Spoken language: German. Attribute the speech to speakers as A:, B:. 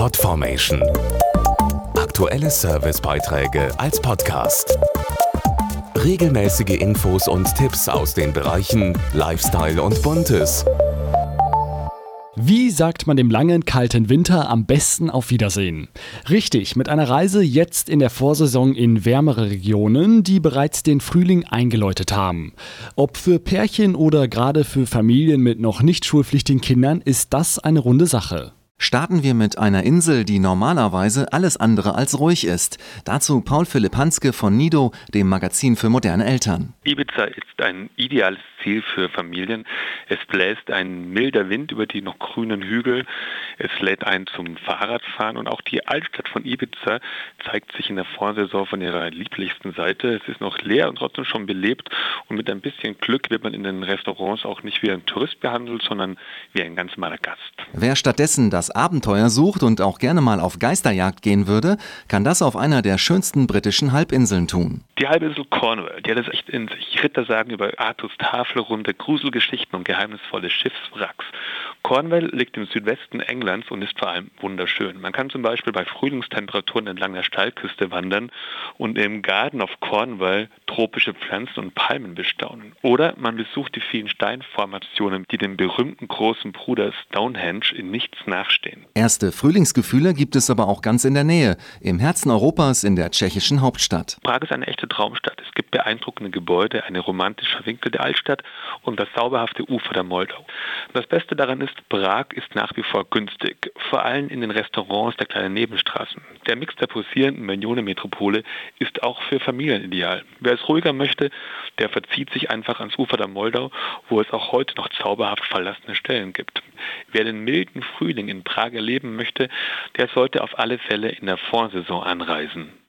A: Podformation. Aktuelle Servicebeiträge als Podcast. Regelmäßige Infos und Tipps aus den Bereichen Lifestyle und Buntes.
B: Wie sagt man dem langen, kalten Winter am besten auf Wiedersehen? Richtig, mit einer Reise jetzt in der Vorsaison in wärmere Regionen, die bereits den Frühling eingeläutet haben. Ob für Pärchen oder gerade für Familien mit noch nicht schulpflichtigen Kindern ist das eine runde Sache.
C: Starten wir mit einer Insel, die normalerweise alles andere als ruhig ist. Dazu Paul Philipp Hanske von Nido, dem Magazin für moderne Eltern.
D: Ibiza ist ein ideales Ziel für Familien. Es bläst ein milder Wind über die noch grünen Hügel. Es lädt ein zum Fahrradfahren und auch die Altstadt von Ibiza zeigt sich in der Vorsaison von ihrer lieblichsten Seite. Es ist noch leer und trotzdem schon belebt und mit ein bisschen Glück wird man in den Restaurants auch nicht wie ein Tourist behandelt, sondern wie ein ganz normaler Gast.
C: Wer stattdessen das Abenteuer sucht und auch gerne mal auf Geisterjagd gehen würde, kann das auf einer der schönsten britischen Halbinseln tun.
D: Die Halbinsel Cornwall, die hat es echt in sich. Ritter sagen über Artus Tafelrunde, Gruselgeschichten und geheimnisvolle Schiffswracks. Cornwall liegt im Südwesten Englands und ist vor allem wunderschön. Man kann zum Beispiel bei Frühlingstemperaturen entlang der Steilküste wandern und im Garden of Cornwall tropische Pflanzen und Palmen bestaunen. Oder man besucht die vielen Steinformationen, die dem berühmten großen Bruder Stonehenge in nichts nachstehen.
C: Erste Frühlingsgefühle gibt es aber auch ganz in der Nähe, im Herzen Europas in der tschechischen Hauptstadt.
D: Prag ist eine echte Traumstadt. Es gibt beeindruckende Gebäude, eine romantisch verwinkelte Altstadt und das sauberhafte Ufer der Moldau. Das Beste daran ist, Prag ist nach wie vor günstig, vor allem in den Restaurants der kleinen Nebenstraßen. Der Mix der posierenden Millionenmetropole ist auch für Familien ideal. Wer es ruhiger möchte, der verzieht sich einfach ans Ufer der Moldau, wo es auch heute noch zauberhaft verlassene Stellen gibt. Wer den milden Frühling in Prag erleben möchte, der sollte auf alle Fälle in der Vorsaison anreisen.